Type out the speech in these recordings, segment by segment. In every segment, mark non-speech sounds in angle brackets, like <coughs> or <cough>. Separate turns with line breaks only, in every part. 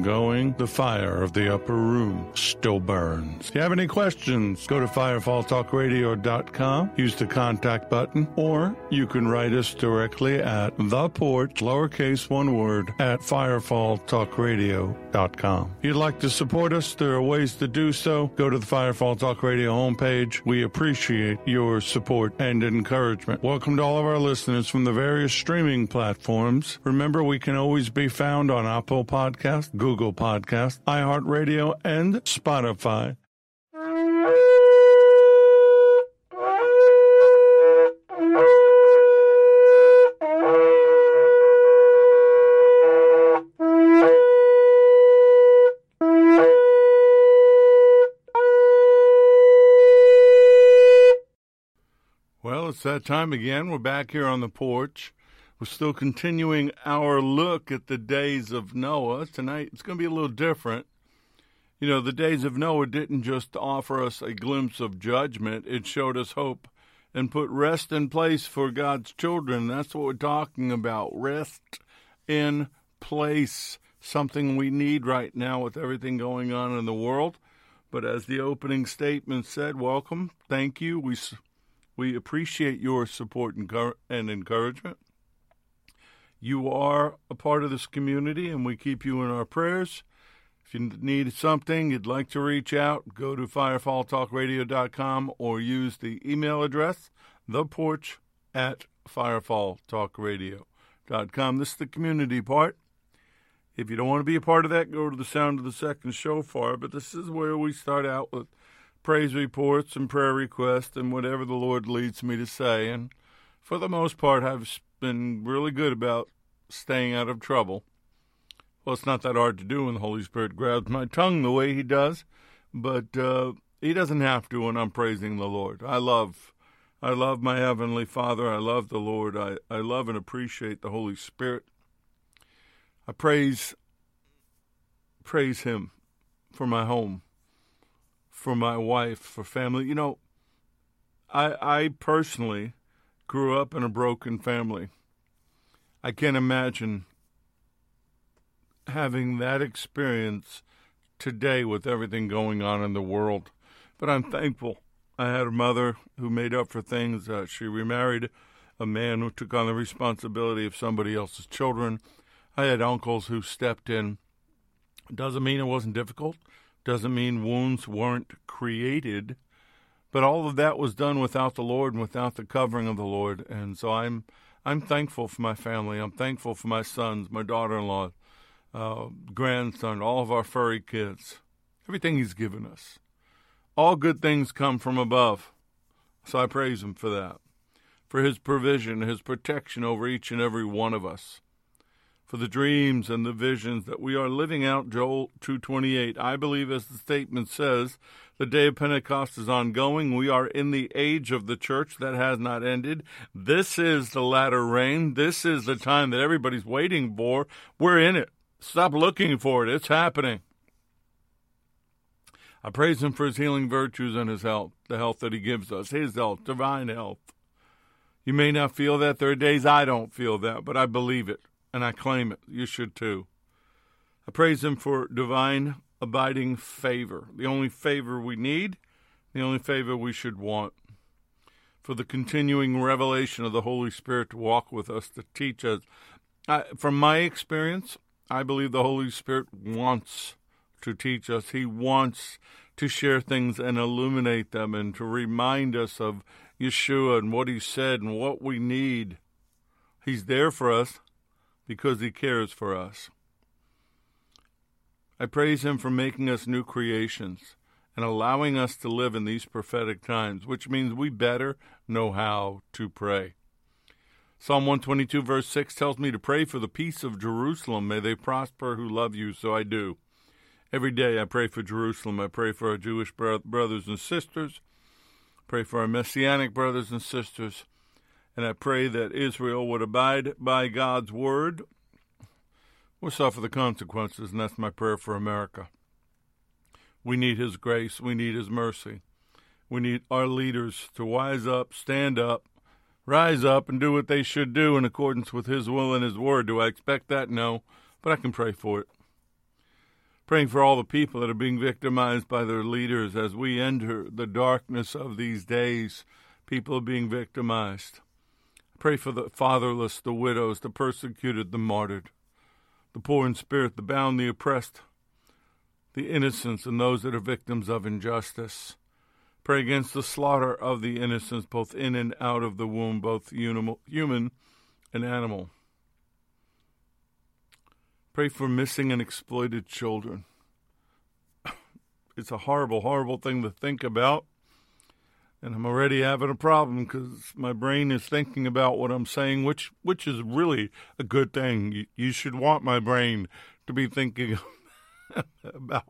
ongoing. The fire of the upper room still burns. If you have any questions, go to firefalltalkradio.com, use the contact button, or you can write us directly at the porch, lowercase one word, at firefalltalkradio.com. If you'd like to support us, there are ways to do so. Go to the Firefall Talk Radio homepage. We appreciate your support and encouragement. Welcome to all of our listeners from the various streaming platforms. Remember, we can always be found on Apple Podcast, Google Podcast, iHeartRadio, and Spotify. Well, it's that time again. We're back here on the porch. We're still continuing our look at the days of Noah. Tonight, it's going to be a little different. You know, the days of Noah didn't just offer us a glimpse of judgment, it showed us hope and put rest in place for God's children. That's what we're talking about rest in place. Something we need right now with everything going on in the world. But as the opening statement said, welcome, thank you. We, we appreciate your support and encouragement. You are a part of this community, and we keep you in our prayers. If you need something, you'd like to reach out, go to firefalltalkradio.com or use the email address, theporch at firefalltalkradio.com. This is the community part. If you don't want to be a part of that, go to the sound of the second show shofar. But this is where we start out with praise reports and prayer requests and whatever the Lord leads me to say. And for the most part, I've been really good about staying out of trouble. Well, it's not that hard to do when the Holy Spirit grabs my tongue the way He does, but uh, He doesn't have to when I'm praising the Lord. I love, I love my heavenly Father. I love the Lord. I, I love and appreciate the Holy Spirit. I praise, praise Him for my home, for my wife, for family. You know, I I personally grew up in a broken family. I can't imagine having that experience today with everything going on in the world. But I'm thankful. I had a mother who made up for things. Uh, she remarried a man who took on the responsibility of somebody else's children. I had uncles who stepped in. Doesn't mean it wasn't difficult. Doesn't mean wounds weren't created. But all of that was done without the Lord and without the covering of the Lord. And so I'm I'm thankful for my family. I'm thankful for my sons, my daughter-in-law, uh, grandson, all of our furry kids, everything He's given us. All good things come from above. So I praise Him for that, for His provision, His protection over each and every one of us, for the dreams and the visions that we are living out. Joel 2:28. I believe, as the statement says, the day of Pentecost is ongoing. We are in the age of the church that has not ended. This is the latter rain. This is the time that everybody's waiting for. We're in it. Stop looking for it. It's happening. I praise him for his healing virtues and his health, the health that he gives us, his health, divine health. You may not feel that. There are days I don't feel that, but I believe it and I claim it. You should too. I praise him for divine abiding favor, the only favor we need, the only favor we should want. For the continuing revelation of the Holy Spirit to walk with us, to teach us. I, from my experience, I believe the Holy Spirit wants to teach us. He wants to share things and illuminate them and to remind us of Yeshua and what he said and what we need. He's there for us because he cares for us. I praise Him for making us new creations and allowing us to live in these prophetic times, which means we better know how to pray. Psalm 122, verse 6 tells me to pray for the peace of Jerusalem. May they prosper who love you, so I do. Every day I pray for Jerusalem. I pray for our Jewish brothers and sisters. Pray for our Messianic brothers and sisters. And I pray that Israel would abide by God's word or suffer the consequences. And that's my prayer for America. We need His grace. We need His mercy. We need our leaders to wise up, stand up, rise up and do what they should do in accordance with His will and His word. Do I expect that? No, but I can pray for it. Praying for all the people that are being victimized by their leaders as we enter the darkness of these days. People are being victimized. Pray for the fatherless, the widows, the persecuted, the martyred, the poor in spirit, the bound, the oppressed, the innocents, and those that are victims of injustice. Pray against the slaughter of the innocents, both in and out of the womb, both human and animal. Pray for missing and exploited children. <coughs> It's a horrible, horrible thing to think about. And I'm already having a problem because my brain is thinking about what I'm saying, which which is really a good thing. You, you should want my brain to be thinking <laughs> about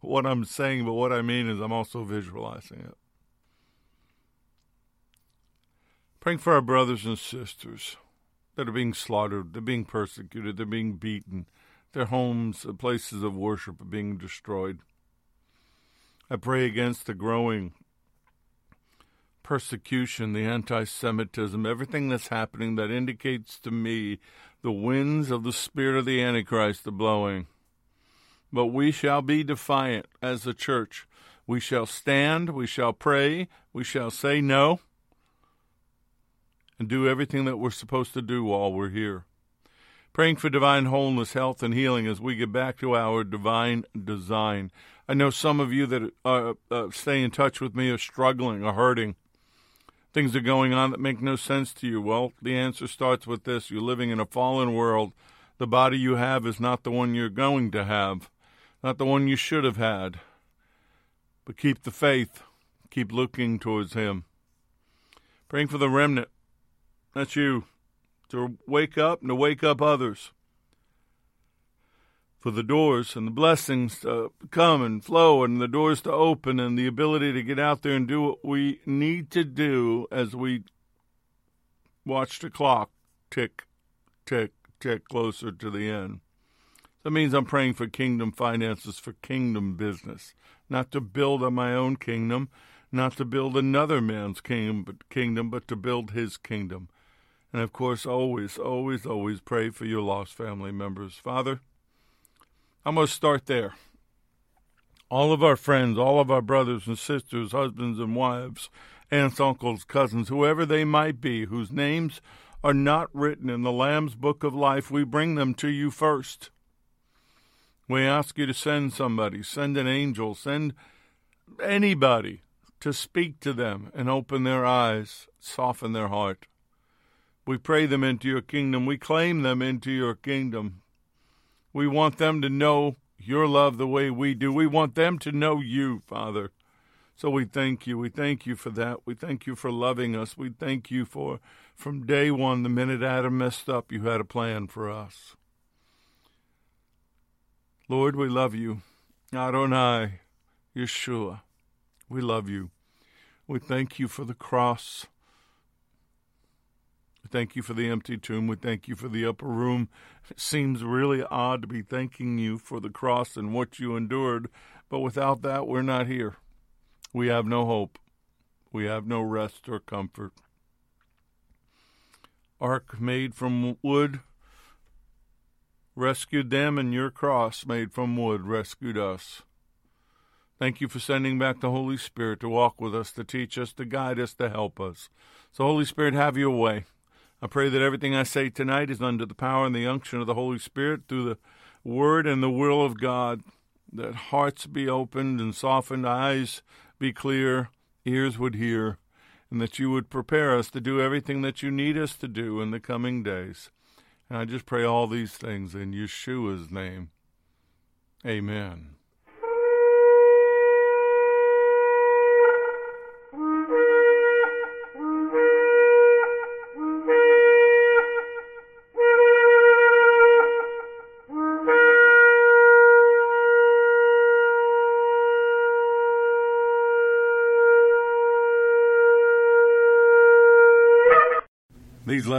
what I'm saying, but what I mean is I'm also visualizing it. Praying for our brothers and sisters that are being slaughtered, they're being persecuted, they're being beaten, their homes, places of worship are being destroyed. I pray against the growing persecution, the anti Semitism, everything that's happening that indicates to me the winds of the spirit of the Antichrist are blowing. But we shall be defiant as a church. We shall stand, we shall pray, we shall say no, and do everything that we're supposed to do while we're here. Praying for divine wholeness, health, and healing as we get back to our divine design. I know some of you that uh, uh, stay in touch with me are struggling, are hurting. Things are going on that make no sense to you. Well, the answer starts with this you're living in a fallen world. The body you have is not the one you're going to have not the one you should have had. But keep the faith, keep looking towards Him. Praying for the remnant. That's you. To wake up and to wake up others. For the doors and the blessings to come and flow and the doors to open and the ability to get out there and do what we need to do as we watch the clock tick, tick, tick closer to the end. That means I'm praying for kingdom finances, for kingdom business, not to build on my own kingdom, not to build another man's kingdom, but kingdom, but to build his kingdom. And of course, always, always, always pray for your lost family members. Father, I'm going to start there. All of our friends, all of our brothers and sisters, husbands and wives, aunts, uncles, cousins, whoever they might be, whose names are not written in the Lamb's book of life, we bring them to you first. We ask you to send somebody, send an angel, send anybody to speak to them and open their eyes, soften their heart. We pray them into your kingdom. We claim them into your kingdom. We want them to know your love the way we do. We want them to know you, Father. So we thank you. We thank you for that. We thank you for loving us. We thank you for from day one, the minute Adam messed up, you had a plan for us. Lord, we love you. Adonai, Yeshua, we love you. We thank you for the cross. Thank you for the empty tomb. We thank you for the upper room. It seems really odd to be thanking you for the cross and what you endured, but without that, we're not here. We have no hope. We have no rest or comfort. Ark made from wood rescued them, and your cross, made from wood, rescued us. Thank you for sending back the Holy Spirit to walk with us, to teach us, to guide us, to help us. So, Holy Spirit, have your way. I pray that everything I say tonight is under the power and the unction of the Holy Spirit through the Word and the will of God, that hearts be opened and softened, eyes be clear, ears would hear, and that you would prepare us to do everything that you need us to do in the coming days. And I just pray all these things in Yeshua's name. Amen.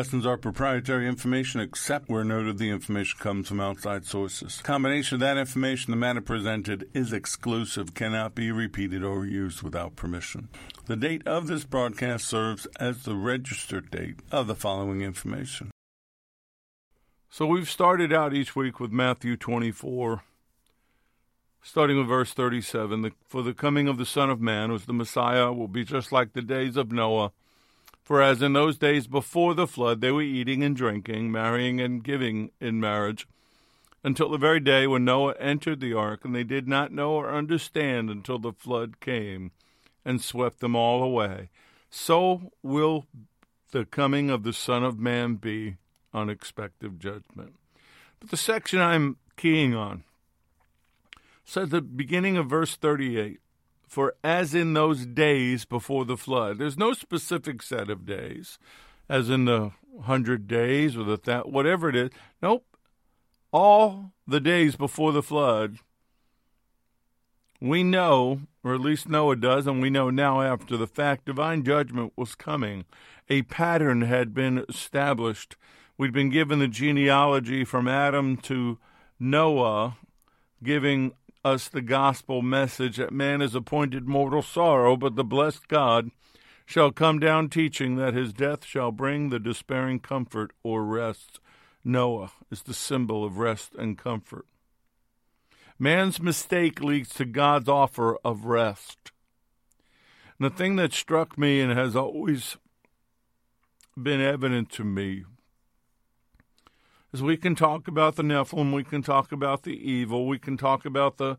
Lessons are proprietary information except where noted the information comes from outside sources. Combination of that information, the matter presented is exclusive, cannot be repeated or used without permission. The date of this broadcast serves as the registered date of the following information. So we've started out each week with Matthew 24, starting with verse 37. The, For the coming of the Son of Man, was the Messiah, will be just like the days of Noah for as in those days before the flood, they were eating and drinking, marrying and giving in marriage, until the very day when Noah entered the ark, and they did not know or understand until the flood came and swept them all away. So will the coming of the Son of Man be unexpected judgment. But the section I'm keying on says the beginning of verse 38 for as in those days before the flood. There's no specific set of days, as in the hundred days or the that whatever it is. Nope. All the days before the flood, we know, or at least Noah does, and we know now after the fact, divine judgment was coming. A pattern had been established. We'd been given the genealogy from Adam to Noah, giving us the gospel message that man is appointed mortal sorrow, but the blessed God shall come down teaching that his death shall bring the despairing comfort or rest. Noah is the symbol of rest and comfort. Man's mistake leads to God's offer of rest. And the thing that struck me and has always been evident to me is we can talk about the Nephilim, we can talk about the evil, we can talk about the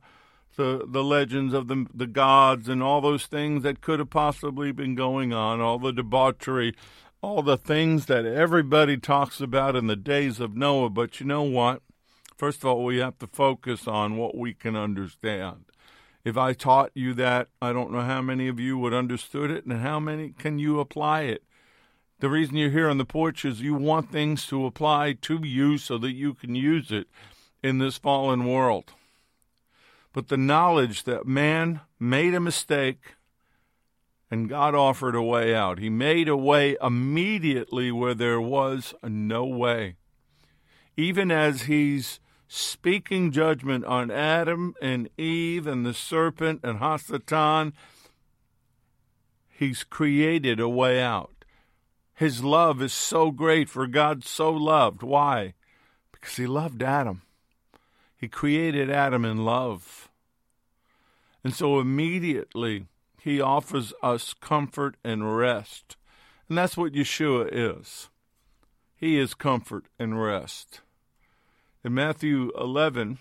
the the legends of the the gods and all those things that could have possibly been going on, all the debauchery, all the things that everybody talks about in the days of Noah. But you know what? First of all, we have to focus on what we can understand. If I taught you that, I don't know how many of you would understood it and how many can you apply it. The reason you're here on the porch is you want things to apply to you so that you can use it in this fallen world. But the knowledge that man made a mistake and God offered a way out. He made a way immediately where there was no way. Even as he's speaking judgment on Adam and Eve and the serpent and Hasatan, he's created a way out. His love is so great, for God so loved. Why? Because He loved Adam. He created Adam in love. And so immediately He offers us comfort and rest. And that's what Yeshua is. He is comfort and rest. In Matthew 11,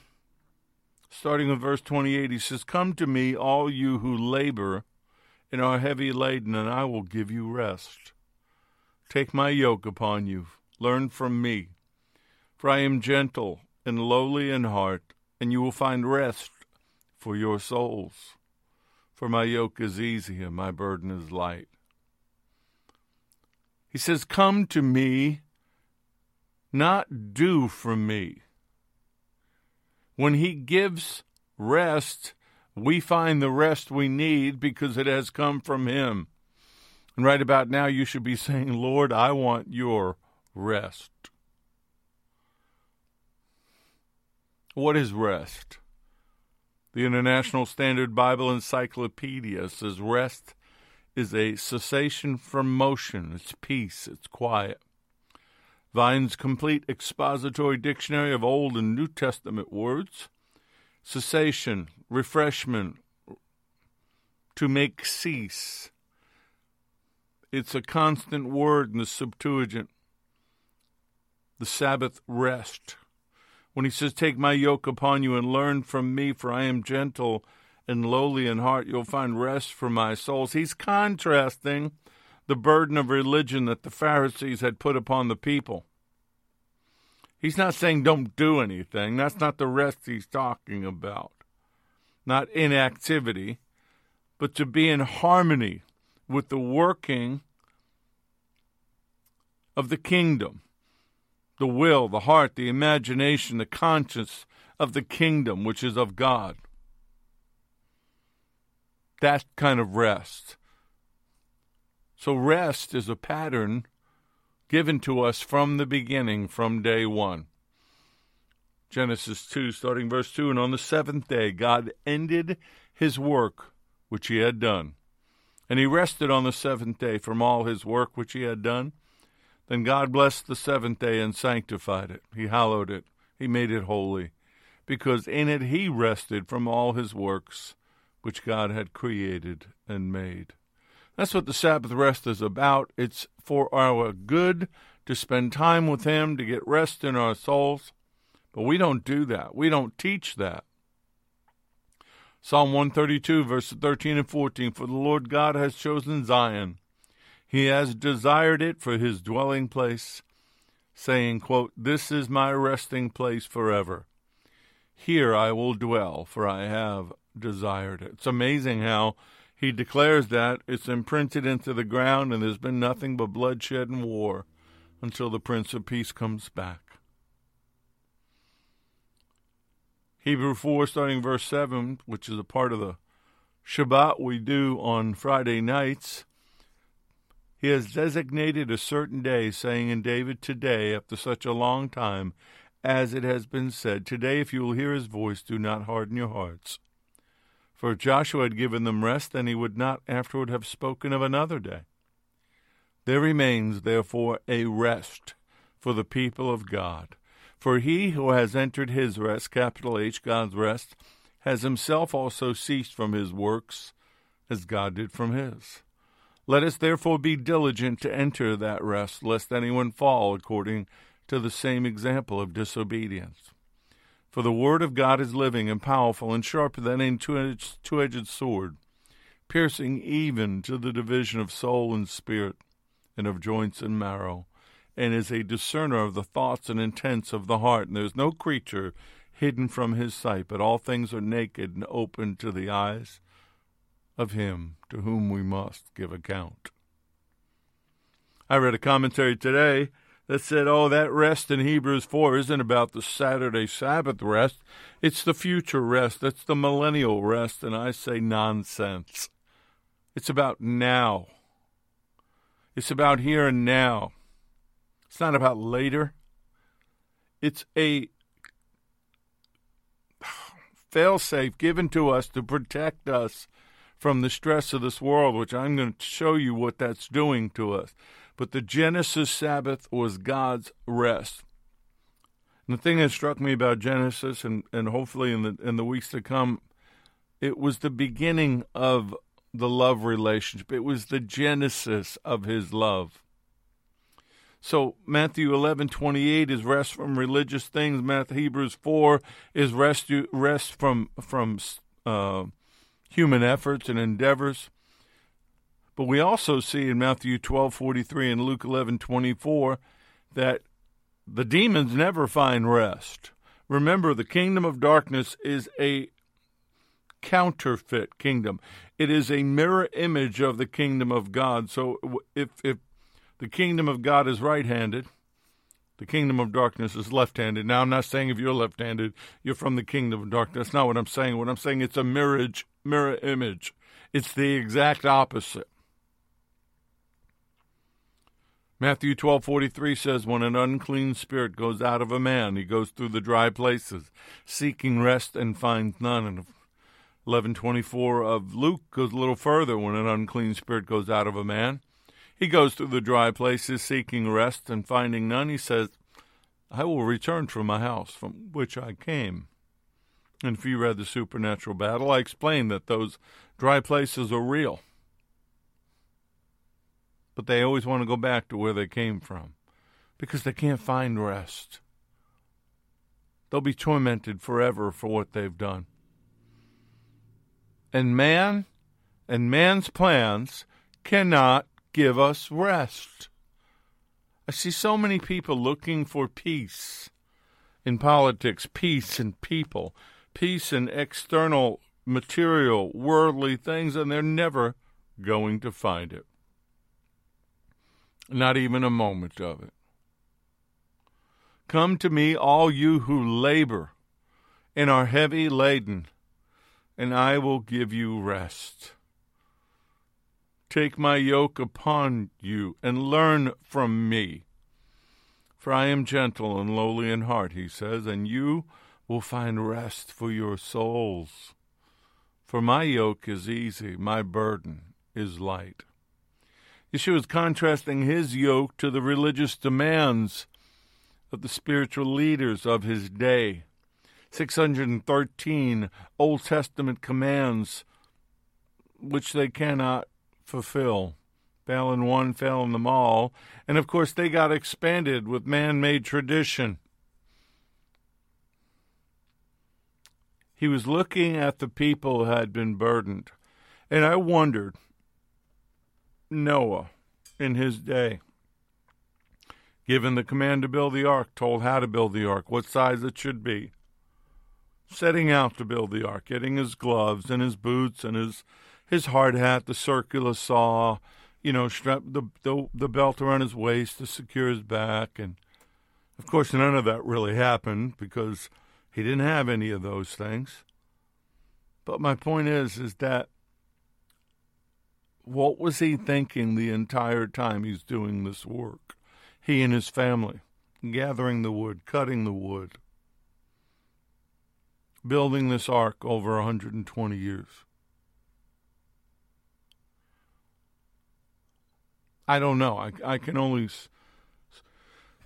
starting in verse 28, he says, Come to me, all you who labor and are heavy laden, and I will give you rest. Take my yoke upon you. Learn from me. For I am gentle and lowly in heart, and you will find rest for your souls. For my yoke is easy and my burden is light. He says, Come to me, not do from me. When he gives rest, we find the rest we need because it has come from him. And right about now, you should be <laughs> saying, Lord, I want your rest. What is rest? The International Standard Bible Encyclopedia says rest is a cessation from motion, it's peace, it's quiet. Vine's complete expository dictionary of Old and New Testament words cessation, refreshment, to make cease, it's a constant word in the Septuagint. The Sabbath rest. When he says, Take my yoke upon you and learn from me, for I am gentle and lowly in heart, you'll find rest for my souls. He's contrasting the burden of religion that the Pharisees had put upon the people. He's not saying don't do anything. That's not the rest he's talking about. Not inactivity, but to be in harmony with the working of the kingdom the will, the heart, the imagination, the conscience of the kingdom, which is of God. That kind of rest. So, rest is a pattern given to us from the beginning, from day one. Genesis 2, starting verse 2 And on the seventh day, God ended his work which he had done. And he rested on the seventh day from all his work which he had done. Then God blessed the seventh day and sanctified it. He hallowed it. He made it holy, because in it he rested from all his works which God had created and made. That's what the Sabbath rest is about. It's for our good to spend time with Him, to get rest in our souls. But we don't do that. We don't teach that. Psalm 132, verses 13 and 14 For the Lord God has chosen Zion. He has desired it for his dwelling place, saying, quote, This is my resting place forever. Here I will dwell, for I have desired it. It's amazing how he declares that it's imprinted into the ground and there's been nothing but bloodshed and war until the Prince of Peace comes back. Hebrew 4, starting verse 7, which is a part of the Shabbat we do on Friday nights. He has designated a certain day, saying in David, Today, after such a long time, as it has been said, Today, if you will hear his voice, do not harden your hearts. For if Joshua had given them rest, then he would not afterward have spoken of another day. There remains, therefore, a rest for the people of God for he who has entered his rest, capital H, God's rest, has himself also ceased from his works, as God did from his. Let us therefore be diligent to enter that rest, lest anyone fall according to the same example of disobedience. For the word of God is living and powerful and sharper than any two edged sword, piercing even to the division of soul and spirit, and of joints and marrow and is a discerner of the thoughts and intents of the heart. And there is no creature hidden from his sight, but all things are naked and open to the eyes of him to whom we must give account. I read a commentary today that said, oh, that rest in Hebrews 4 isn't about the Saturday Sabbath rest, it's the future rest, it's the millennial rest. And I say nonsense. It's about now. It's about here and now. It's not about later. It's a failsafe given to us to protect us from the stress of this world, which I'm going to show you what that's doing to us. But the Genesis Sabbath was God's rest. And the thing that struck me about Genesis, and, and hopefully in the in the weeks to come, it was the beginning of the love relationship. It was the genesis of his love. So Matthew eleven twenty eight is rest from religious things. Matthew Hebrews four is rest rest from from uh, human efforts and endeavors. But we also see in Matthew twelve forty three and Luke eleven twenty four that the demons never find rest. Remember, the kingdom of darkness is a counterfeit kingdom. It is a mirror image of the kingdom of God. So if if the kingdom of God is right handed. The kingdom of darkness is left handed. Now, I'm not saying if you're left handed, you're from the kingdom of darkness. That's not what I'm saying. What I'm saying, it's a mirage, mirror image. It's the exact opposite. Matthew 12:43 says when an unclean spirit goes out of a man he goes through the dry places seeking rest and finds none and 11:24 of Luke goes a little further when an unclean spirit goes out of a man he goes through the dry places seeking rest, and finding none, he says, I will return to my house from which I came. And if you read the supernatural battle, I explained that those dry places are real. But they always want to go back to where they came from because they can't find rest. They'll be tormented forever for what they've done. And man and man's plans cannot give us rest. I see so many people looking for peace in politics, peace in people, peace in external, material, worldly things, and they're never going to find it. Not even a moment of it. Come to me, all you who labor and are heavy laden, and I will give you rest. Take my yoke upon you and learn from me, For I am gentle and lowly in heart, he says, and you will find rest for your souls. For my yoke is easy, my burden is light. Yeshua is contrasting his yoke to the religious demands of the spiritual leaders of his day. 613 Old Testament commands which they cannot fulfill. Fail in one, fail in them all. And of course, they got expanded with man made tradition. He was looking at the people who had been burdened. And I wondered Noah in his day, given the command to build the ark, told how to build the ark, what size it should be, setting out to build the ark, getting his gloves and his boots and his his hard hat, the circular saw, you know, strap the, the the belt around his waist to secure his back, and of course none of that really happened because he didn't have any of those things. But my point is, is that what was he thinking the entire time he's doing this work? He and his family, gathering the wood, cutting the wood, building this ark over 120 years. I don't know. I, I can only s-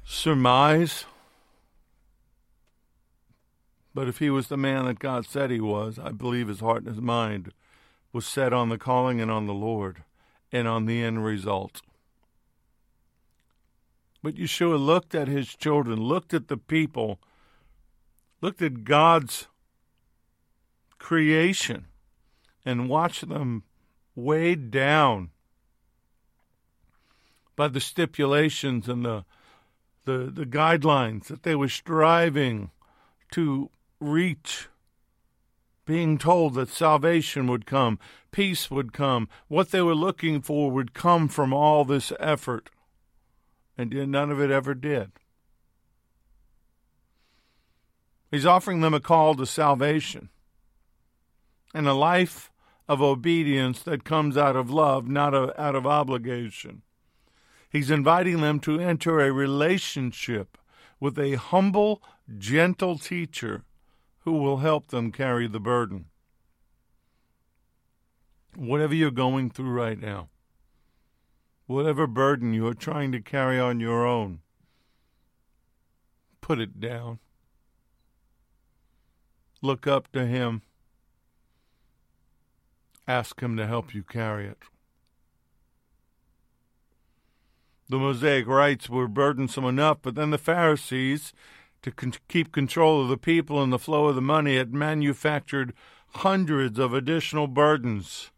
surmise. But if he was the man that God said he was, I believe his heart and his mind was set on the calling and on the Lord and on the end result. But Yeshua looked at his children, looked at the people, looked at God's creation, and watched them weighed down by the stipulations and the the, the guidelines that they were striving to reach being told that salvation would come, peace would come, what they were looking for would come from all this effort. And yet none of it ever did. He's offering them a call to salvation and a life of obedience that comes out of love, not out of obligation. He's inviting them to enter a relationship with a humble, gentle teacher who will help them carry the burden. Whatever you're going through right now, whatever burden you are trying to carry on your own, put it down. Look up to Him. Ask Him to help you carry it. The Mosaic rites were burdensome enough, but then the Pharisees, to con- keep control of the people and the flow of the money, had manufactured hundreds of additional burdens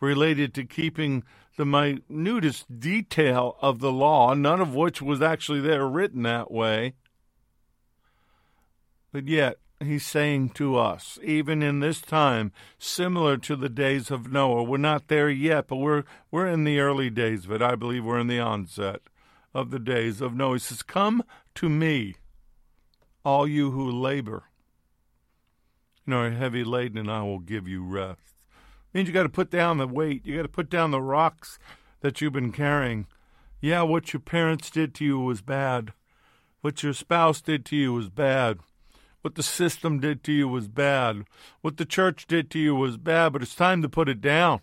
related to keeping the minutest detail of the law, none of which was actually there written that way. But yet, he's saying to us, even in this time, similar to the days of Noah, we're not there yet, but we're we're in the early days of it. I believe we're in the onset of the days of Noah. He says, Come to me, all you who labor and are heavy laden, and I will give you rest. It means you got to put down the weight. You got to put down the rocks that you've been carrying. Yeah, what your parents did to you was bad. What your spouse did to you was bad. What the system did to you was bad. What the church did to you was bad, but it's time to put it down.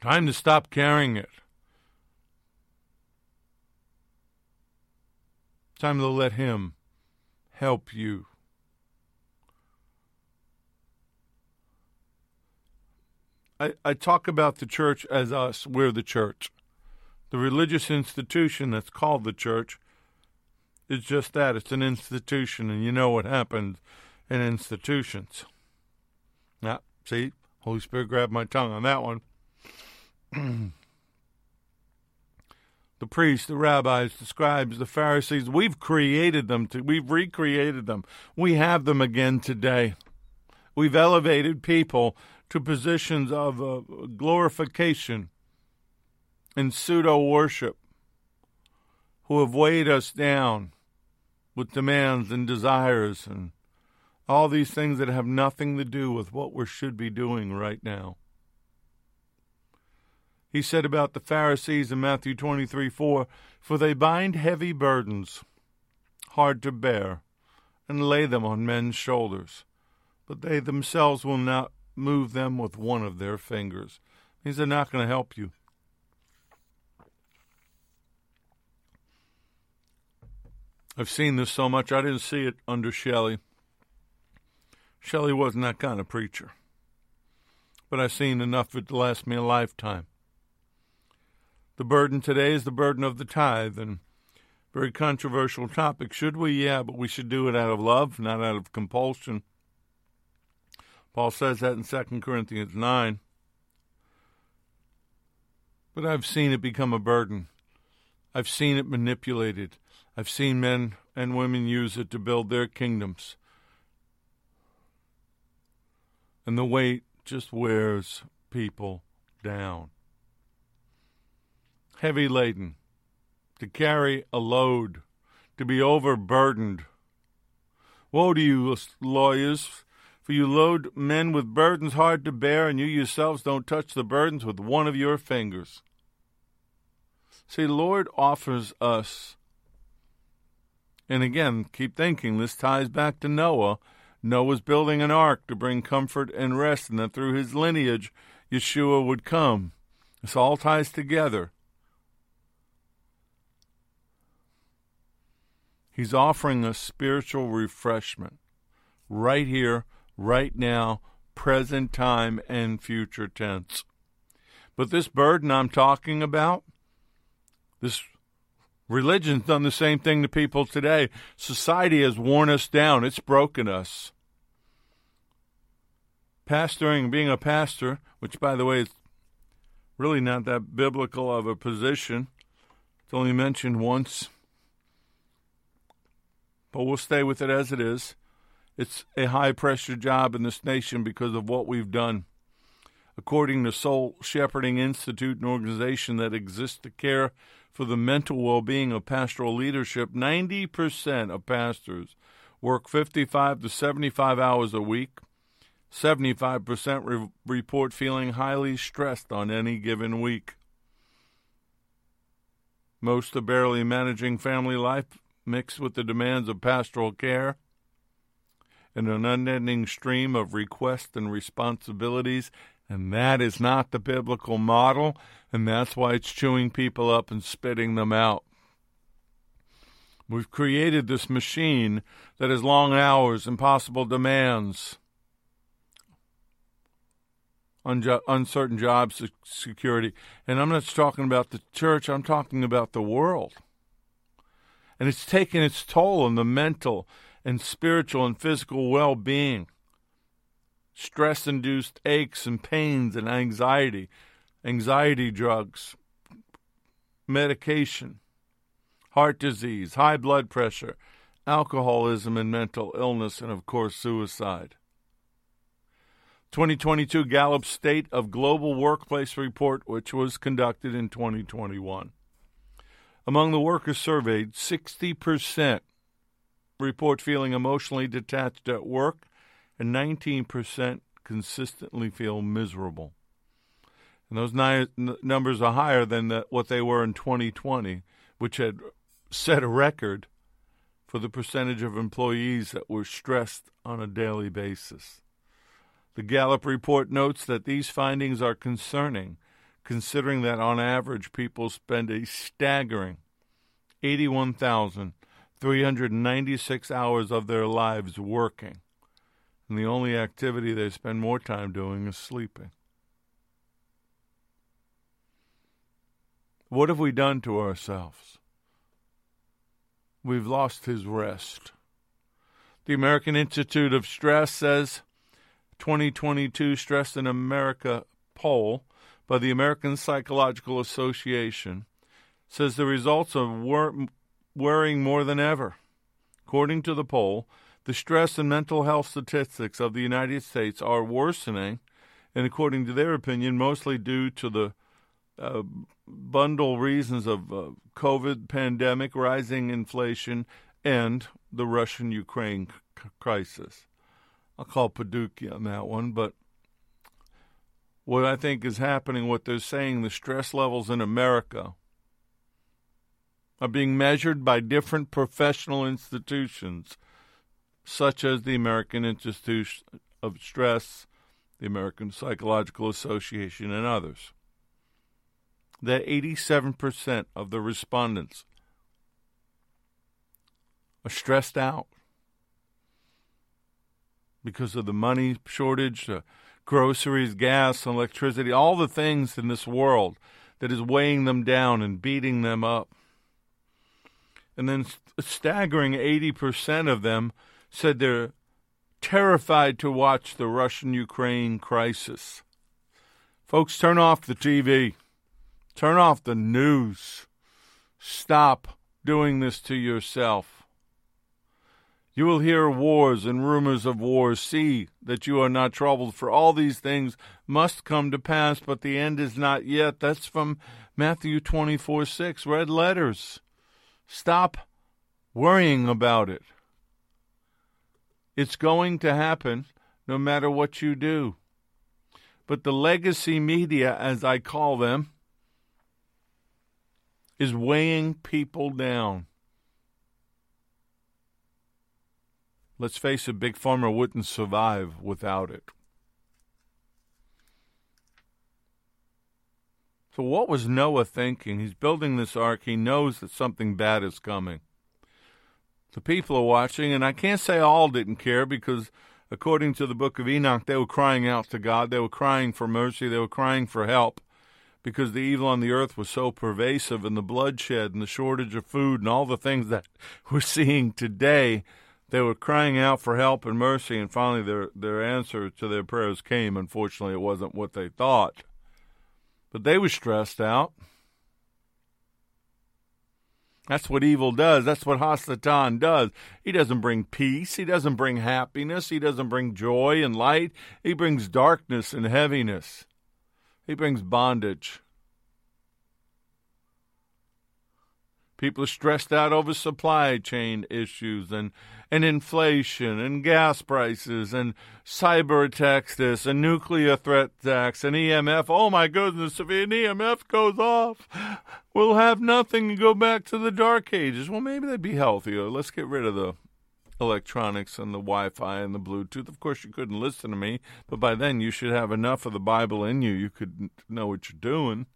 Time to stop carrying it. Time to let Him help you. I, I talk about the church as us. We're the church. The religious institution that's called the church is just that. It's an institution, and you know what happens in institutions. Now, see, Holy Spirit grabbed my tongue on that one. <clears throat> the priests, the rabbis, the scribes, the Pharisees, we've created them, to, we've recreated them. We have them again today. We've elevated people to positions of uh, glorification and pseudo worship who have weighed us down with demands and desires and all these things that have nothing to do with what we should be doing right now. He said about the Pharisees in Matthew 23 4, For they bind heavy burdens, hard to bear, and lay them on men's shoulders, but they themselves will not move them with one of their fingers. Means they're not going to help you. I've seen this so much, I didn't see it under Shelley. Shelley wasn't that kind of preacher. But I've seen enough of it to last me a lifetime. The burden today is the burden of the tithe, and very controversial topic. Should we? Yeah, but we should do it out of love, not out of compulsion. Paul says that in 2 Corinthians 9. But I've seen it become a burden. I've seen it manipulated. I've seen men and women use it to build their kingdoms. And the weight just wears people down heavy laden, to carry a load, to be overburdened. Woe to you, lawyers, for you load men with burdens hard to bear, and you yourselves don't touch the burdens with one of your fingers. See, Lord offers us, and again, keep thinking, this ties back to Noah. Noah's building an ark to bring comfort and rest, and that through his lineage, Yeshua would come. This all ties together. He's offering us spiritual refreshment right here, right now, present time, and future tense. But this burden I'm talking about, this religion's done the same thing to people today. Society has worn us down, it's broken us. Pastoring, being a pastor, which by the way is really not that biblical of a position, it's only mentioned once but we'll stay with it as it is. It's a high pressure job in this nation because of what we've done. According to Soul Shepherding Institute, an organization that exists to care for the mental well being of pastoral leadership, 90% of pastors work 55 to 75 hours a week. 75% re- report feeling highly stressed on any given week. Most are barely managing family life mixed with the demands of pastoral care and an unending stream of requests and responsibilities. And that is not the biblical model, and that's why it's chewing people up and spitting them out. We've created this machine that has long hours, impossible demands, uncertain job security. And I'm not talking about the church, I'm talking about the world. And it's taken its toll on the mental and spiritual and physical well being. Stress induced aches and pains and anxiety, anxiety drugs, medication, heart disease, high blood pressure, alcoholism and mental illness, and of course, suicide. 2022 Gallup State of Global Workplace Report, which was conducted in 2021. Among the workers surveyed, 60% report feeling emotionally detached at work, and 19% consistently feel miserable. And those ni- numbers are higher than the, what they were in 2020, which had set a record for the percentage of employees that were stressed on a daily basis. The Gallup report notes that these findings are concerning considering that on average people spend a staggering 81,396 hours of their lives working, and the only activity they spend more time doing is sleeping. What have we done to ourselves? We've lost his rest. The American Institute of Stress says 2022 Stress in America poll by the American Psychological Association says the results are wor- worrying more than ever. According to the poll, the stress and mental health statistics of the United States are worsening, and according to their opinion, mostly due to the uh, bundle reasons of uh, COVID pandemic, rising inflation, and the Russian Ukraine c- crisis. I'll call Paducah on that one, but what I think is happening, what they're saying, the stress levels in America are being measured by different professional institutions, such as the American Institute of Stress, the American Psychological Association, and others. That 87% of the respondents are stressed out because of the money shortage, uh, groceries, gas, electricity, all the things in this world that is weighing them down and beating them up. And then staggering 80% of them said they're terrified to watch the Russian Ukraine crisis. Folks, turn off the TV, turn off the news. Stop doing this to yourself. You will hear wars and rumors of wars. See that you are not troubled, for all these things must come to pass, but the end is not yet. That's from Matthew 24 6, red letters. Stop worrying about it. It's going to happen no matter what you do. But the legacy media, as I call them, is weighing people down. Let's face it, Big Pharma wouldn't survive without it. So, what was Noah thinking? He's building this ark. He knows that something bad is coming. The people are watching, and I can't say all didn't care because, according to the book of Enoch, they were crying out to God. They were crying for mercy. They were crying for help because the evil on the earth was so pervasive, and the bloodshed, and the shortage of food, and all the things that <laughs> we're seeing today. They were crying out for help and mercy, and finally their, their answer to their prayers came. Unfortunately, it wasn't what they thought. But they were stressed out. That's what evil does. That's what Hasatan does. He doesn't bring peace. He doesn't bring happiness. He doesn't bring joy and light. He brings darkness and heaviness. He brings bondage. People are stressed out over supply chain issues and, and inflation and gas prices and cyber attacks this and nuclear threat attacks and EMF. Oh my goodness, if an EMF goes off, we'll have nothing and go back to the dark ages. Well, maybe they'd be healthier. Let's get rid of the electronics and the Wi-Fi and the Bluetooth. Of course, you couldn't listen to me, but by then you should have enough of the Bible in you. You could know what you're doing.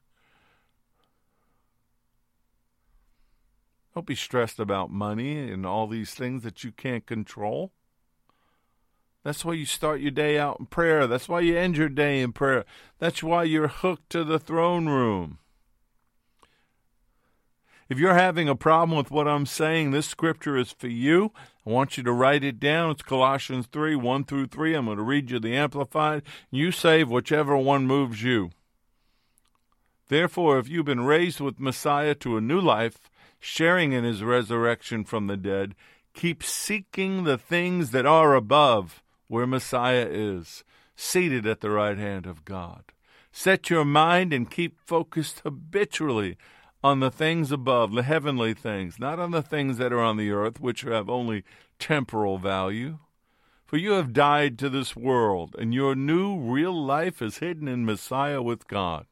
Don't be stressed about money and all these things that you can't control. That's why you start your day out in prayer. That's why you end your day in prayer. That's why you're hooked to the throne room. If you're having a problem with what I'm saying, this scripture is for you. I want you to write it down. It's Colossians 3 1 through 3. I'm going to read you the Amplified. You save whichever one moves you. Therefore, if you've been raised with Messiah to a new life, sharing in his resurrection from the dead, keep seeking the things that are above, where Messiah is, seated at the right hand of God. Set your mind and keep focused habitually on the things above, the heavenly things, not on the things that are on the earth, which have only temporal value. For you have died to this world, and your new real life is hidden in Messiah with God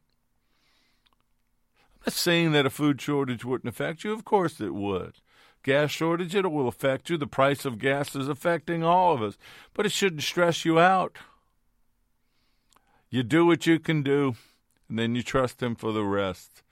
not saying that a food shortage wouldn't affect you. Of course it would. Gas shortage, it will affect you. The price of gas is affecting all of us. But it shouldn't stress you out. You do what you can do, and then you trust Him for the rest.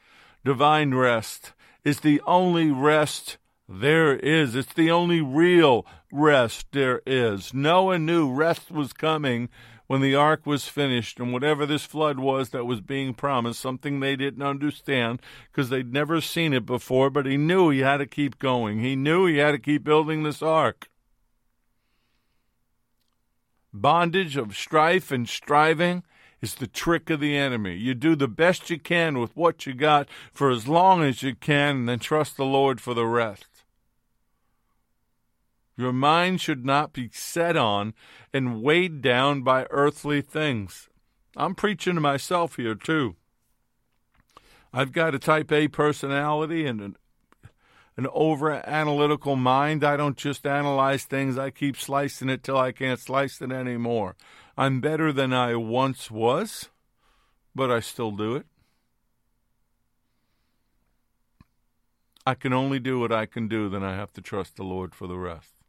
Divine rest is the only rest there is. It's the only real rest there is. Noah knew rest was coming when the ark was finished and whatever this flood was that was being promised, something they didn't understand because they'd never seen it before, but he knew he had to keep going. He knew he had to keep building this ark. Bondage of strife and striving is the trick of the enemy. You do the best you can with what you got for as long as you can, and then trust the Lord for the rest. Your mind should not be set on and weighed down by earthly things. I'm preaching to myself here, too. I've got a type A personality and an, an over analytical mind. I don't just analyze things, I keep slicing it till I can't slice it anymore. I'm better than I once was. but I still do it. I can only do what I can do, then I have to trust the Lord for the rest.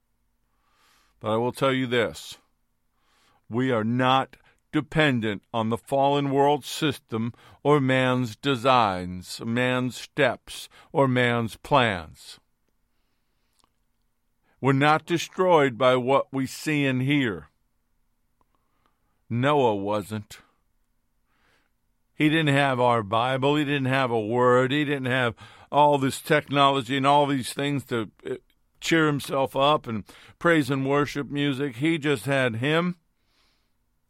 But I will tell you this we are not dependent on the fallen world system or man's designs, man's steps, or man's plans. We're not destroyed by what we see and hear. Noah wasn't. He didn't have our Bible. He didn't have a word. He didn't have all this technology and all these things to cheer himself up and praise and worship music. He just had him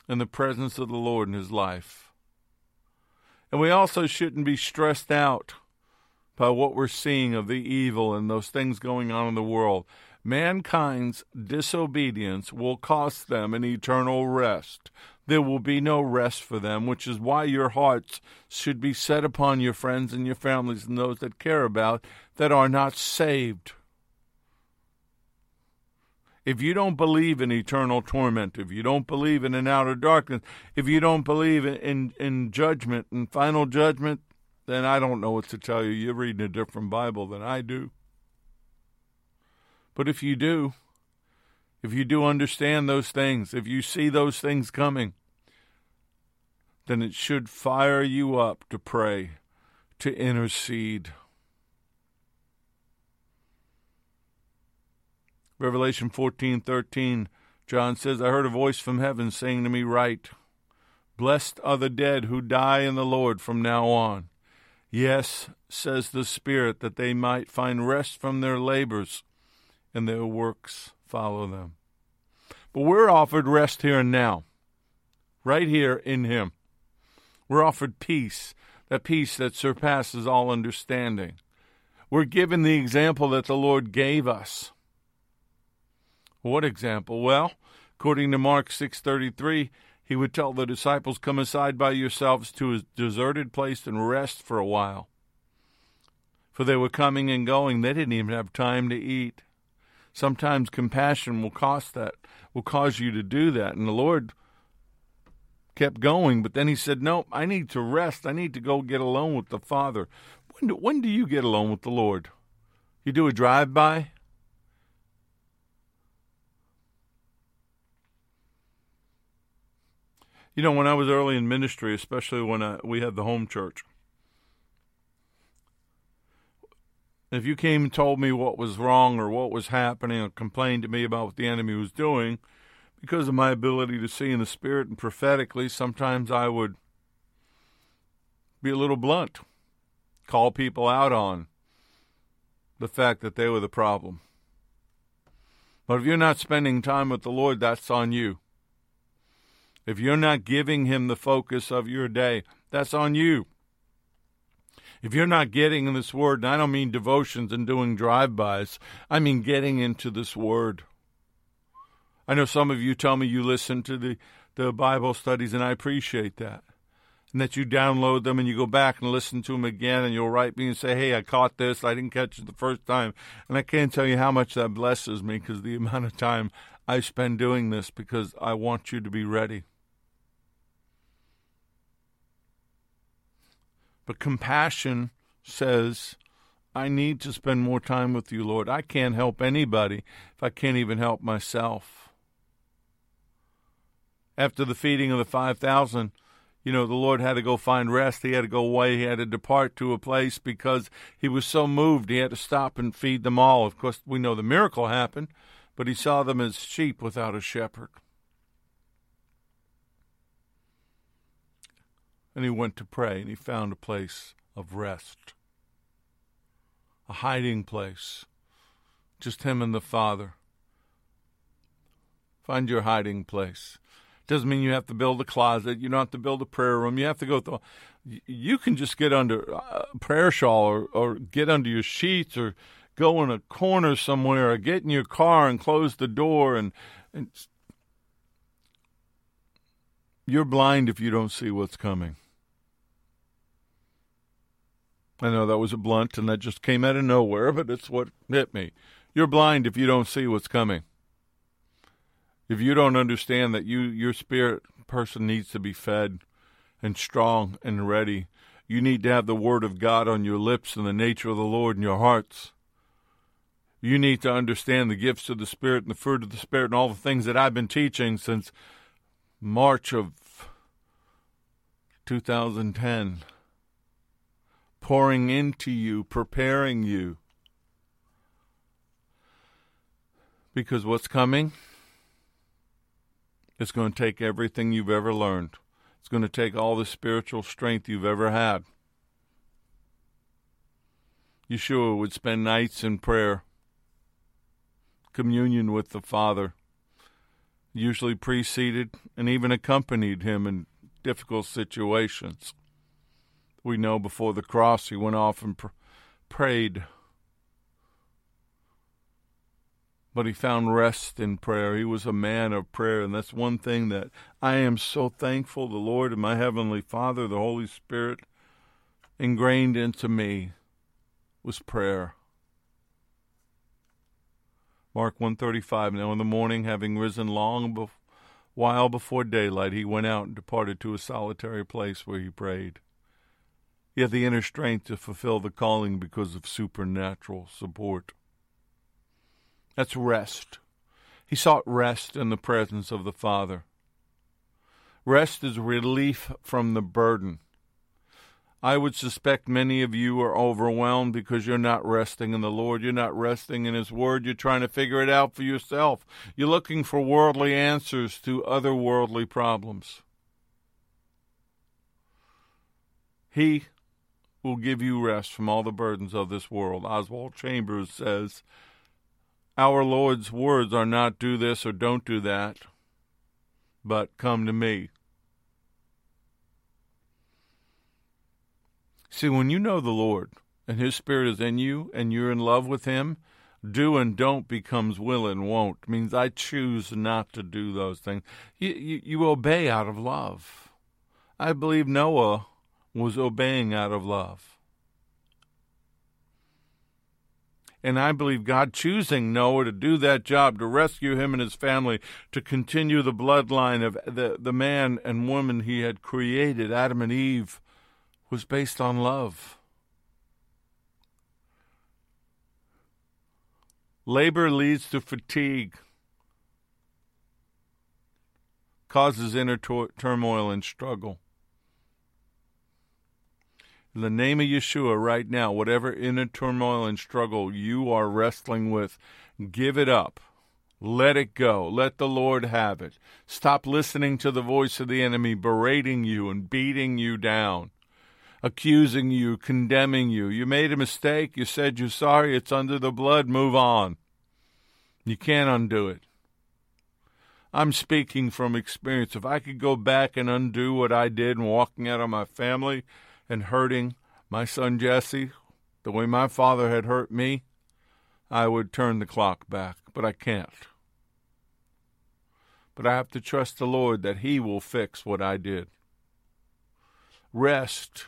and the presence of the Lord in his life. And we also shouldn't be stressed out by what we're seeing of the evil and those things going on in the world. Mankind's disobedience will cost them an eternal rest there will be no rest for them, which is why your hearts should be set upon your friends and your families and those that care about that are not saved. If you don't believe in eternal torment, if you don't believe in an outer darkness, if you don't believe in, in, in judgment and final judgment, then I don't know what to tell you. You're reading a different Bible than I do. But if you do, if you do understand those things, if you see those things coming, then it should fire you up to pray, to intercede. Revelation 14:13 John says I heard a voice from heaven saying to me write Blessed are the dead who die in the Lord from now on Yes says the spirit that they might find rest from their labors and their works follow them. But we're offered rest here and now, right here in Him. We're offered peace, that peace that surpasses all understanding. We're given the example that the Lord gave us. What example? Well, according to Mark 6:33, he would tell the disciples, "Come aside by yourselves to a deserted place and rest for a while." For they were coming and going, they didn't even have time to eat. Sometimes compassion will cost that, will cause you to do that. And the Lord kept going, but then he said, No, I need to rest. I need to go get alone with the Father. When do, when do you get alone with the Lord? You do a drive by? You know, when I was early in ministry, especially when I, we had the home church, If you came and told me what was wrong or what was happening or complained to me about what the enemy was doing, because of my ability to see in the spirit and prophetically, sometimes I would be a little blunt, call people out on the fact that they were the problem. But if you're not spending time with the Lord, that's on you. If you're not giving Him the focus of your day, that's on you. If you're not getting in this word, and I don't mean devotions and doing drive-bys, I mean getting into this word. I know some of you tell me you listen to the, the Bible studies, and I appreciate that. And that you download them and you go back and listen to them again, and you'll write me and say, Hey, I caught this. I didn't catch it the first time. And I can't tell you how much that blesses me because the amount of time I spend doing this because I want you to be ready. But compassion says, I need to spend more time with you, Lord. I can't help anybody if I can't even help myself. After the feeding of the 5,000, you know, the Lord had to go find rest. He had to go away. He had to depart to a place because he was so moved. He had to stop and feed them all. Of course, we know the miracle happened, but he saw them as sheep without a shepherd. And he went to pray, and he found a place of rest, a hiding place, just him and the Father. Find your hiding place. Doesn't mean you have to build a closet. You don't have to build a prayer room. You have to go through. You can just get under a prayer shawl or, or get under your sheets or go in a corner somewhere or get in your car and close the door and, and you're blind if you don't see what's coming. I know that was a blunt and that just came out of nowhere, but it's what hit me. You're blind if you don't see what's coming. If you don't understand that you your spirit person needs to be fed and strong and ready. You need to have the Word of God on your lips and the nature of the Lord in your hearts. You need to understand the gifts of the Spirit and the fruit of the Spirit and all the things that I've been teaching since March of 2010. Pouring into you, preparing you. Because what's coming? It's going to take everything you've ever learned. It's going to take all the spiritual strength you've ever had. Yeshua would spend nights in prayer, communion with the Father, usually preceded and even accompanied him in difficult situations. We know before the cross he went off and pr- prayed but he found rest in prayer. He was a man of prayer, and that's one thing that I am so thankful the Lord and my heavenly Father, the Holy Spirit, ingrained into me was prayer. Mark 135 Now in the morning having risen long bef- while before daylight he went out and departed to a solitary place where he prayed. Had the inner strength to fulfill the calling because of supernatural support. That's rest. He sought rest in the presence of the Father. Rest is relief from the burden. I would suspect many of you are overwhelmed because you're not resting in the Lord. You're not resting in His Word. You're trying to figure it out for yourself. You're looking for worldly answers to other worldly problems. He will give you rest from all the burdens of this world. Oswald Chambers says, our Lord's words are not do this or don't do that, but come to me. See, when you know the Lord and His Spirit is in you and you're in love with Him, do and don't becomes will and won't. It means I choose not to do those things. You, you, you obey out of love. I believe Noah was obeying out of love. And I believe God choosing Noah to do that job, to rescue him and his family, to continue the bloodline of the, the man and woman he had created, Adam and Eve, was based on love. Labor leads to fatigue, causes inner turmoil and struggle. In the name of Yeshua, right now, whatever inner turmoil and struggle you are wrestling with, give it up. Let it go. Let the Lord have it. Stop listening to the voice of the enemy berating you and beating you down, accusing you, condemning you. You made a mistake. You said you're sorry. It's under the blood. Move on. You can't undo it. I'm speaking from experience. If I could go back and undo what I did and walking out of my family, and hurting my son Jesse the way my father had hurt me, I would turn the clock back, but I can't. But I have to trust the Lord that He will fix what I did. Rest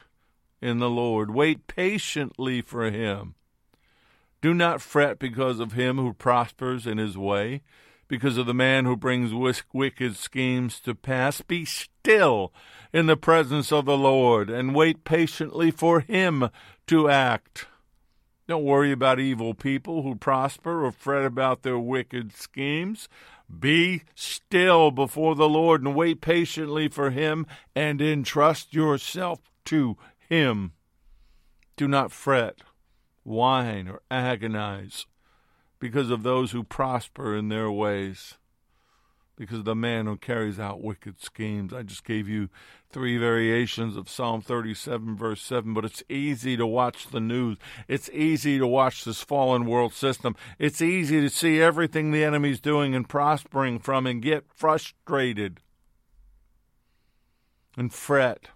in the Lord. Wait patiently for Him. Do not fret because of him who prospers in his way, because of the man who brings wicked schemes to pass. Be still in the presence of the Lord and wait patiently for him to act. Don't worry about evil people who prosper or fret about their wicked schemes. Be still before the Lord and wait patiently for him and entrust yourself to him. Do not fret, whine, or agonize because of those who prosper in their ways, because of the man who carries out wicked schemes. I just gave you three variations of Psalm 37, verse 7, but it's easy to watch the news. It's easy to watch this fallen world system. It's easy to see everything the enemy's doing and prospering from and get frustrated and fret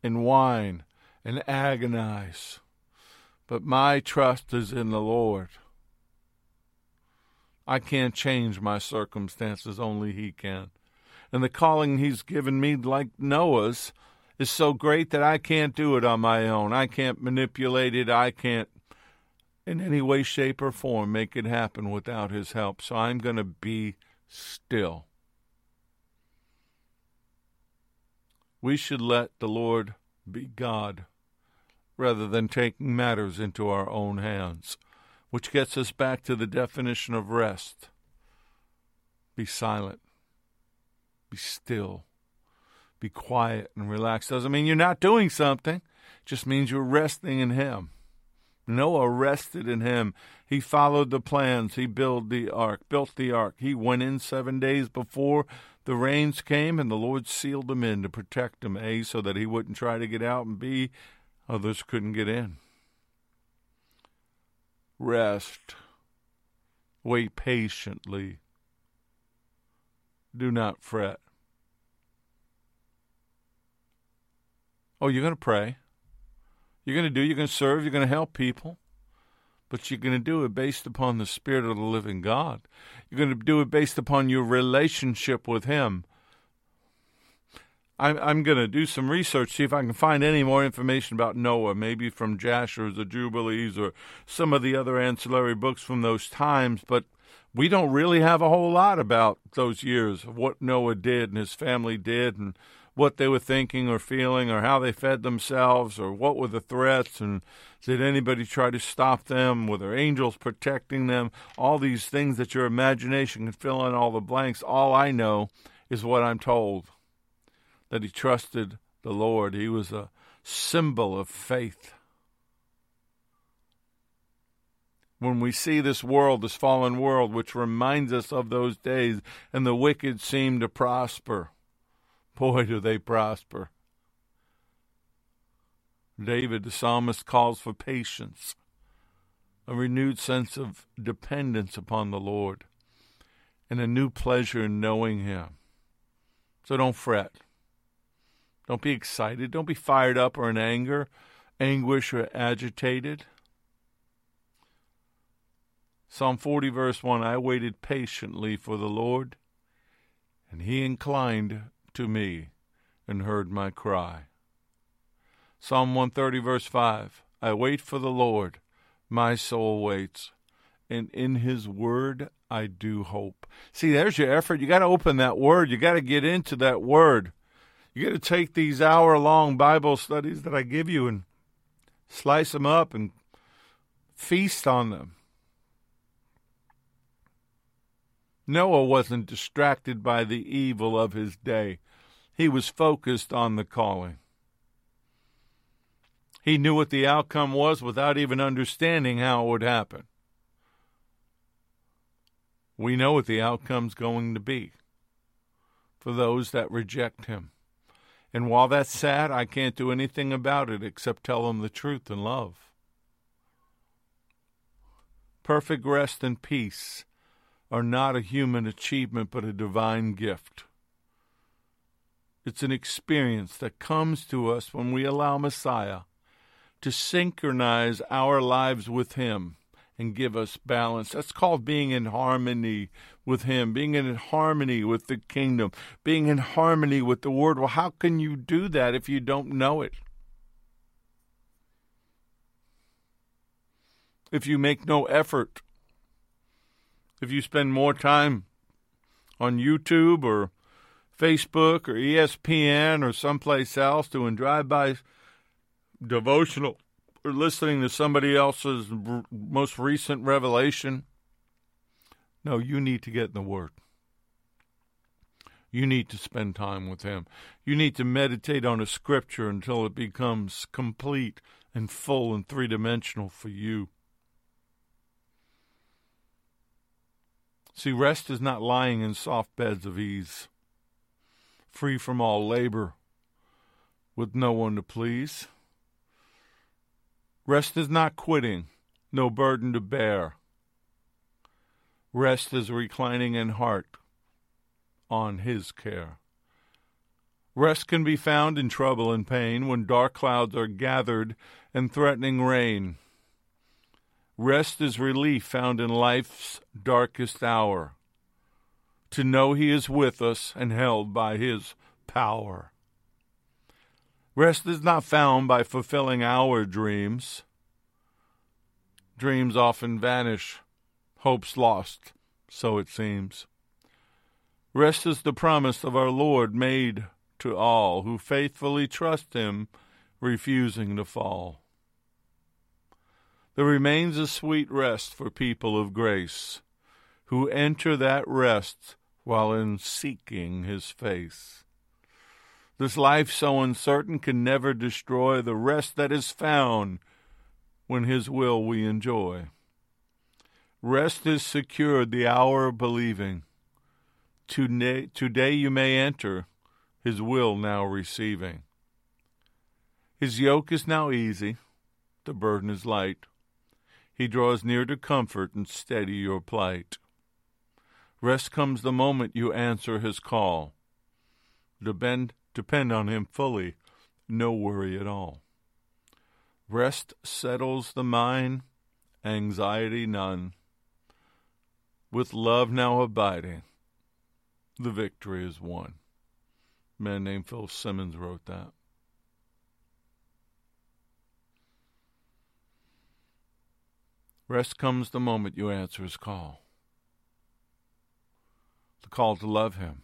and whine and agonize. But my trust is in the Lord. I can't change my circumstances, only He can. And the calling He's given me, like Noah's, is so great that I can't do it on my own. I can't manipulate it. I can't, in any way, shape, or form, make it happen without His help. So I'm going to be still. We should let the Lord be God rather than taking matters into our own hands, which gets us back to the definition of rest. Be silent, be still, be quiet and relaxed. Doesn't mean you're not doing something, it just means you're resting in Him. Noah rested in him. He followed the plans. He built the ark, built the ark. He went in seven days before the rains came, and the Lord sealed him in to protect him, A, so that he wouldn't try to get out, and B, others couldn't get in. Rest. Wait patiently. Do not fret. Oh, you're going to pray. You're going to do, you're going to serve, you're going to help people, but you're going to do it based upon the Spirit of the living God. You're going to do it based upon your relationship with Him. I'm, I'm going to do some research, see if I can find any more information about Noah, maybe from Jasher, the Jubilees, or some of the other ancillary books from those times, but we don't really have a whole lot about those years what Noah did and his family did and what they were thinking or feeling or how they fed themselves or what were the threats and did anybody try to stop them? Were there angels protecting them? All these things that your imagination can fill in all the blanks. All i know is what i'm told that he trusted the lord he was a symbol of faith when we see this world, this fallen world, which reminds us of those days, and the wicked seem to prosper. Boy, do they prosper. David, the psalmist, calls for patience, a renewed sense of dependence upon the Lord, and a new pleasure in knowing Him. So don't fret. Don't be excited. Don't be fired up or in anger, anguish, or agitated. Psalm 40, verse 1 I waited patiently for the Lord, and He inclined to me and heard my cry. Psalm 130, verse 5 I wait for the Lord, my soul waits, and in his word I do hope. See, there's your effort. You got to open that word, you got to get into that word. You got to take these hour long Bible studies that I give you and slice them up and feast on them. Noah wasn't distracted by the evil of his day. He was focused on the calling. He knew what the outcome was without even understanding how it would happen. We know what the outcome's going to be for those that reject him. And while that's sad, I can't do anything about it except tell them the truth and love. Perfect rest and peace are not a human achievement but a divine gift. It's an experience that comes to us when we allow Messiah to synchronize our lives with Him and give us balance. That's called being in harmony with Him, being in harmony with the kingdom, being in harmony with the Word. Well, how can you do that if you don't know it? If you make no effort, if you spend more time on YouTube or Facebook or ESPN or someplace else doing drive-by devotional listening to somebody else's most recent revelation. No, you need to get in the Word. You need to spend time with Him. You need to meditate on a scripture until it becomes complete and full and three dimensional for you. See, rest is not lying in soft beds of ease free from all labor, with no one to please. Rest is not quitting, no burden to bear. Rest is reclining in heart on His care. Rest can be found in trouble and pain when dark clouds are gathered and threatening rain. Rest is relief found in life's darkest hour to know He is with us and held by His power. Rest is not found by fulfilling our dreams. Dreams often vanish, hopes lost, so it seems. Rest is the promise of our Lord made to all who faithfully trust him, refusing to fall. There remains a sweet rest for people of grace who enter that rest while in seeking his face. This life so uncertain can never destroy the rest that is found when his will we enjoy. Rest is secured the hour of believing. Today, today you may enter, his will now receiving. His yoke is now easy, the burden is light. He draws near to comfort and steady your plight. Rest comes the moment you answer his call. Depend, depend on him fully, no worry at all. Rest settles the mind, anxiety none. With love now abiding, the victory is won. A man named Phil Simmons wrote that. Rest comes the moment you answer his call. The call to love him,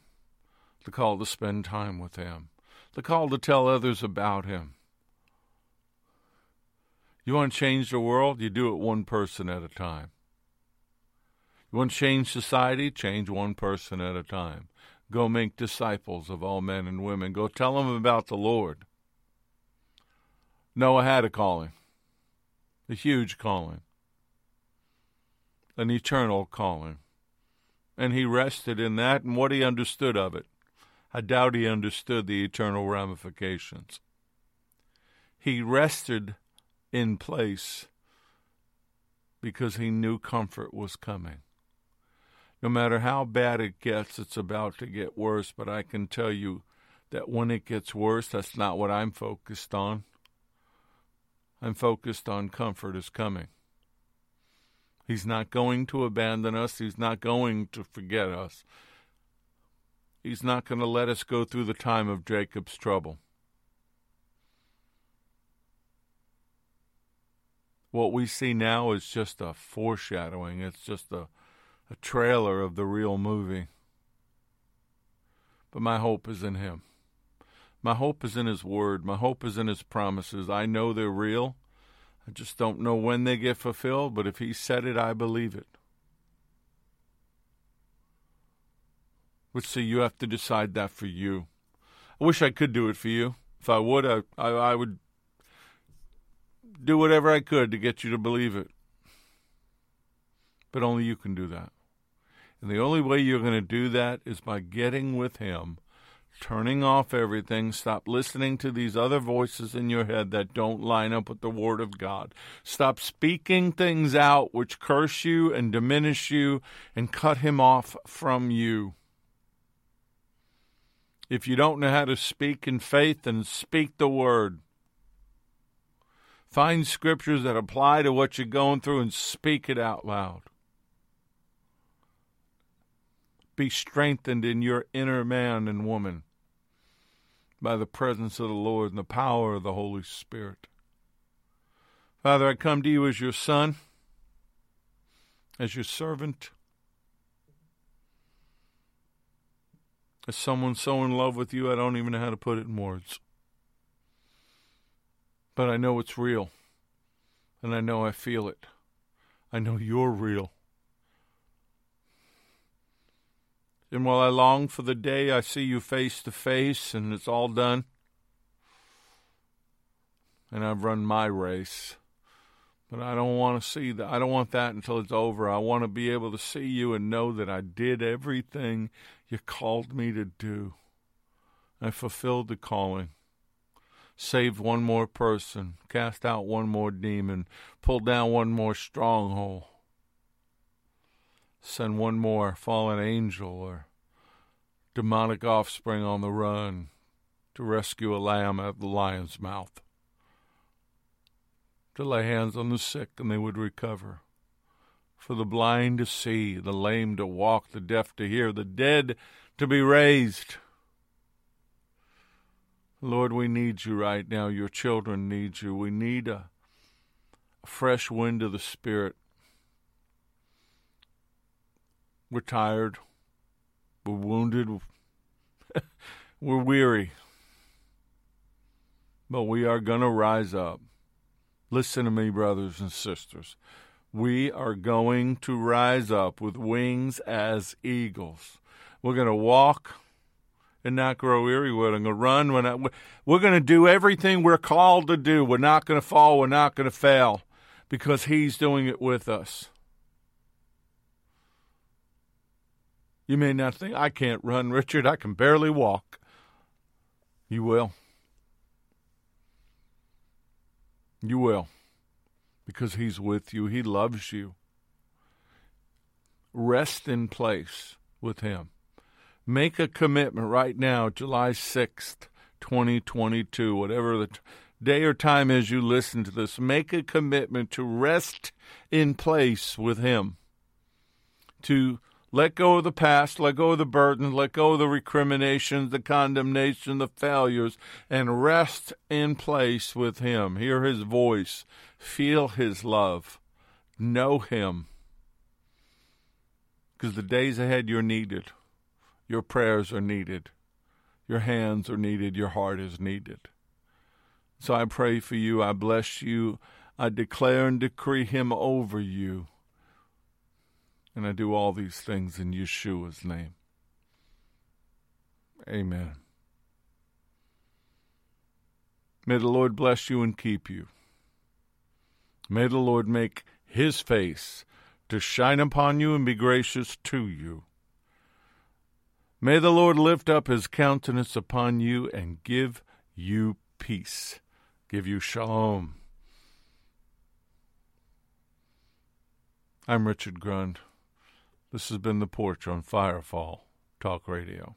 the call to spend time with him, the call to tell others about him. You want to change the world? You do it one person at a time. You want to change society? Change one person at a time. Go make disciples of all men and women. Go tell them about the Lord. Noah had a calling, a huge calling, an eternal calling. And he rested in that and what he understood of it. I doubt he understood the eternal ramifications. He rested in place because he knew comfort was coming no matter how bad it gets, it's about to get worse. But I can tell you that when it gets worse, that's not what I'm focused on. I'm focused on comfort is coming. He's not going to abandon us. He's not going to forget us. He's not going to let us go through the time of Jacob's trouble. What we see now is just a foreshadowing. It's just a a trailer of the real movie. But my hope is in Him. My hope is in His Word. My hope is in His promises. I know they're real. I just don't know when they get fulfilled, but if He said it, I believe it. But see, you have to decide that for you. I wish I could do it for you. If I would, I, I, I would do whatever I could to get you to believe it. But only you can do that. And the only way you're going to do that is by getting with Him, turning off everything, stop listening to these other voices in your head that don't line up with the Word of God. Stop speaking things out which curse you and diminish you and cut Him off from you. If you don't know how to speak in faith, then speak the Word. Find scriptures that apply to what you're going through and speak it out loud be strengthened in your inner man and woman by the presence of the Lord and the power of the Holy Spirit. Father, I come to you as your son, as your servant, as someone so in love with you I don't even know how to put it in words. But I know it's real, and I know I feel it. I know you're real. And while I long for the day I see you face to face and it's all done, and I've run my race, but I don't want to see that. I don't want that until it's over. I want to be able to see you and know that I did everything you called me to do. I fulfilled the calling saved one more person, cast out one more demon, pulled down one more stronghold send one more fallen angel or demonic offspring on the run to rescue a lamb out of the lion's mouth, to lay hands on the sick and they would recover, for the blind to see, the lame to walk, the deaf to hear, the dead to be raised. Lord, we need you right now. Your children need you. We need a, a fresh wind of the Spirit we're tired. We're wounded. <laughs> we're weary. but we are going to rise up. Listen to me, brothers and sisters. We are going to rise up with wings as eagles. We're going to walk and not grow weary. We're going to run. We're, not, we're going to do everything we're called to do. We're not going to fall. We're not going to fail because He's doing it with us. You may not think, I can't run, Richard. I can barely walk. You will. You will. Because He's with you, He loves you. Rest in place with Him. Make a commitment right now, July 6th, 2022, whatever the day or time is you listen to this. Make a commitment to rest in place with Him. To let go of the past, let go of the burden, let go of the recriminations, the condemnation, the failures, and rest in place with Him. Hear His voice, feel His love, know Him. Because the days ahead you're needed, your prayers are needed, your hands are needed, your heart is needed. So I pray for you, I bless you, I declare and decree Him over you and I do all these things in Yeshua's name. Amen. May the Lord bless you and keep you. May the Lord make his face to shine upon you and be gracious to you. May the Lord lift up his countenance upon you and give you peace, give you shalom. I'm Richard Grund. This has been The Porch on Firefall Talk Radio.